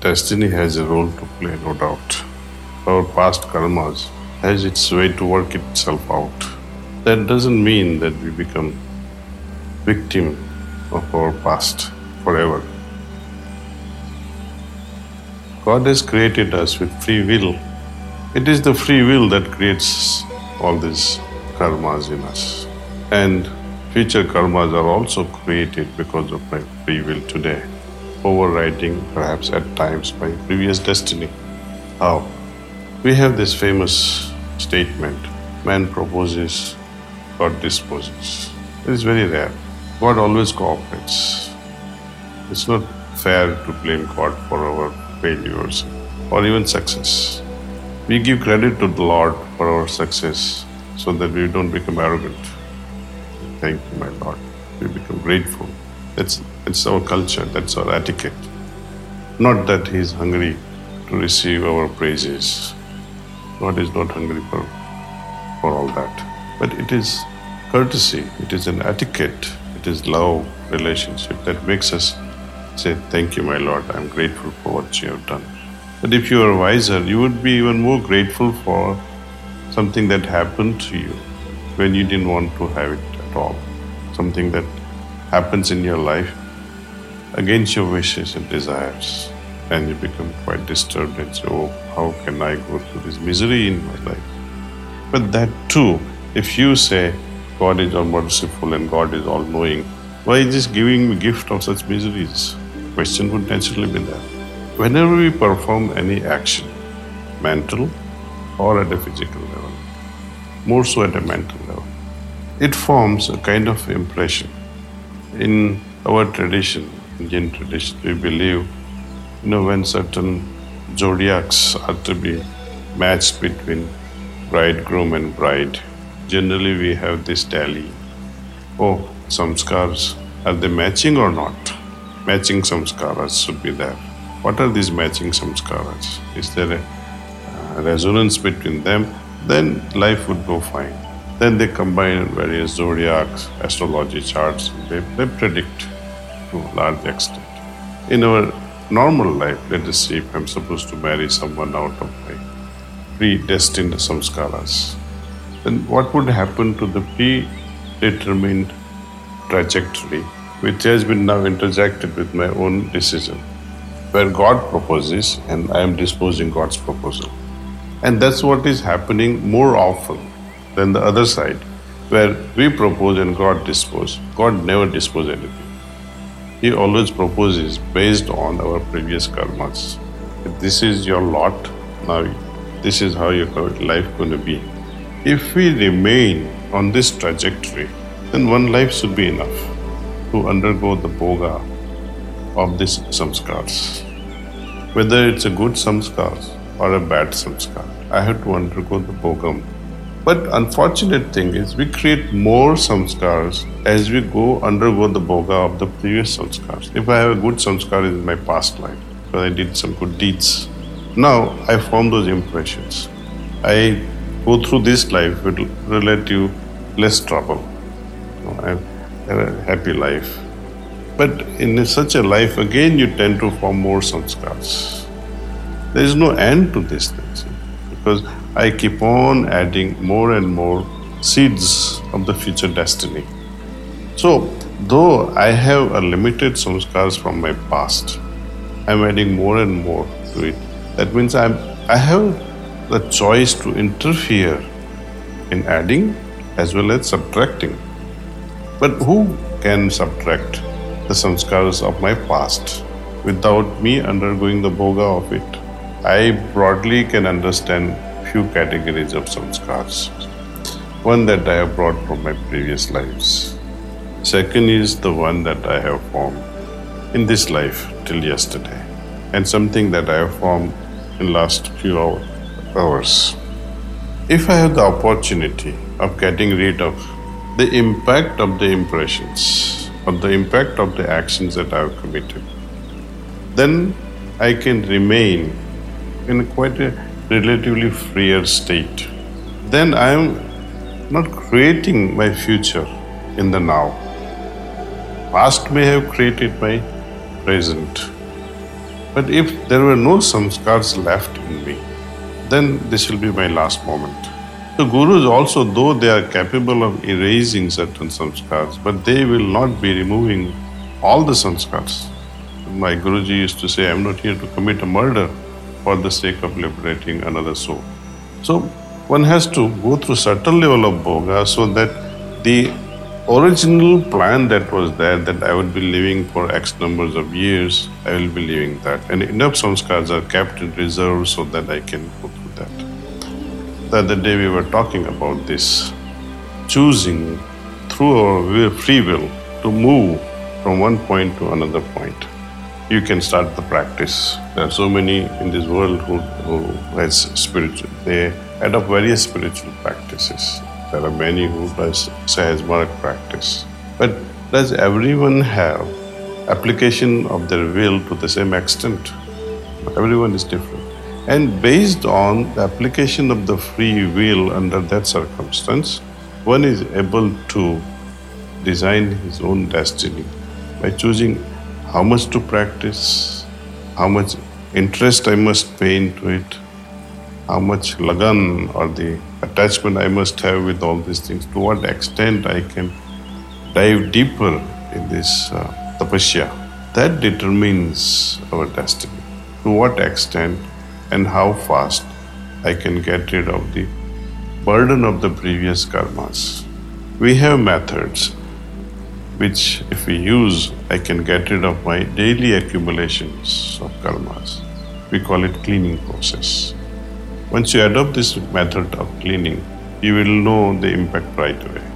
destiny has a role to play, no doubt. Our past karmas has its way to work itself out. That doesn't mean that we become victim of our past forever. God has created us with free will. It is the free will that creates all these karmas in us. And future karmas are also created because of my free will today, overriding perhaps at times my previous destiny. How? We have this famous statement man proposes, God disposes. It is very rare. God always cooperates. It's not fair to blame God for our failures or even success. We give credit to the Lord for our success so that we don't become arrogant. Thank you, my Lord. We become grateful. That's, that's our culture, that's our etiquette. Not that He is hungry to receive our praises. God is not hungry for, for all that. But it is courtesy, it is an etiquette, it is love relationship that makes us say, Thank you, my Lord, I'm grateful for what you have done. But if you are wiser, you would be even more grateful for something that happened to you when you didn't want to have it at all. Something that happens in your life against your wishes and desires. And you become quite disturbed and say, Oh, how can I go through this misery in my life? But that too, if you say, God is all merciful and God is all knowing, why is this giving me gift of such miseries? Question would naturally be there. Whenever we perform any action, mental or at a physical level, more so at a mental level, it forms a kind of impression. In our tradition, Indian tradition, we believe, you know, when certain zodiacs are to be matched between bridegroom and bride, generally we have this tally. Oh, samskars, are they matching or not? Matching samskaras should be there. What are these matching samskaras? Is there a uh, resonance between them? Then life would go fine. Then they combine various zodiacs, astrology charts, they, they predict to a large extent. In our normal life, let us see if I'm supposed to marry someone out of my predestined samskaras, then what would happen to the predetermined trajectory, which has been now interjected with my own decision, where God proposes and I am disposing God's proposal. And that's what is happening more often than the other side, where we propose and God dispose. God never disposes anything. He always proposes based on our previous karmas. If this is your lot, now this is how your life going to be. If we remain on this trajectory, then one life should be enough to undergo the bhoga of these samskars. Whether it's a good samskar or a bad samskar, I have to undergo the bhogam. But unfortunate thing is we create more samskars as we go undergo the bhoga of the previous samskars. If I have a good samskar in my past life, because I did some good deeds, now I form those impressions. I go through this life with relative less trouble. I have a happy life. But in such a life, again, you tend to form more samskars. There is no end to this thing because I keep on adding more and more seeds of the future destiny. So, though I have a limited samskars from my past, I'm adding more and more to it. That means I'm, I have the choice to interfere in adding as well as subtracting. But who can subtract the samskars of my past without me undergoing the bhoga of it? I broadly can understand few categories of samskars. One that I have brought from my previous lives. Second is the one that I have formed in this life till yesterday, and something that I have formed in last few hours. If I have the opportunity of getting rid of the impact of the impressions, or the impact of the actions that I have committed, then I can remain in quite a relatively freer state. Then I am not creating my future in the now. Past may have created my present. But if there were no samskars left in me, then this will be my last moment. The gurus also, though they are capable of erasing certain samskars, but they will not be removing all the samskars. My Guruji used to say, I'm not here to commit a murder for the sake of liberating another soul. So one has to go through certain level of bhoga so that the original plan that was there that I would be living for X numbers of years, I will be living that. And enough samskars are kept in reserve so that I can go through that. The other day we were talking about this choosing through our free will to move from one point to another point you can start the practice. There are so many in this world who, who has spiritual, they adopt various spiritual practices. There are many who does Sahajmarg practice. But does everyone have application of their will to the same extent? Everyone is different. And based on the application of the free will under that circumstance, one is able to design his own destiny by choosing how much to practice, how much interest I must pay into it, how much lagan or the attachment I must have with all these things, to what extent I can dive deeper in this uh, tapasya. That determines our destiny. To what extent and how fast I can get rid of the burden of the previous karmas. We have methods which, if we use, I can get rid of my daily accumulations of karmas. We call it cleaning process. Once you adopt this method of cleaning, you will know the impact right away.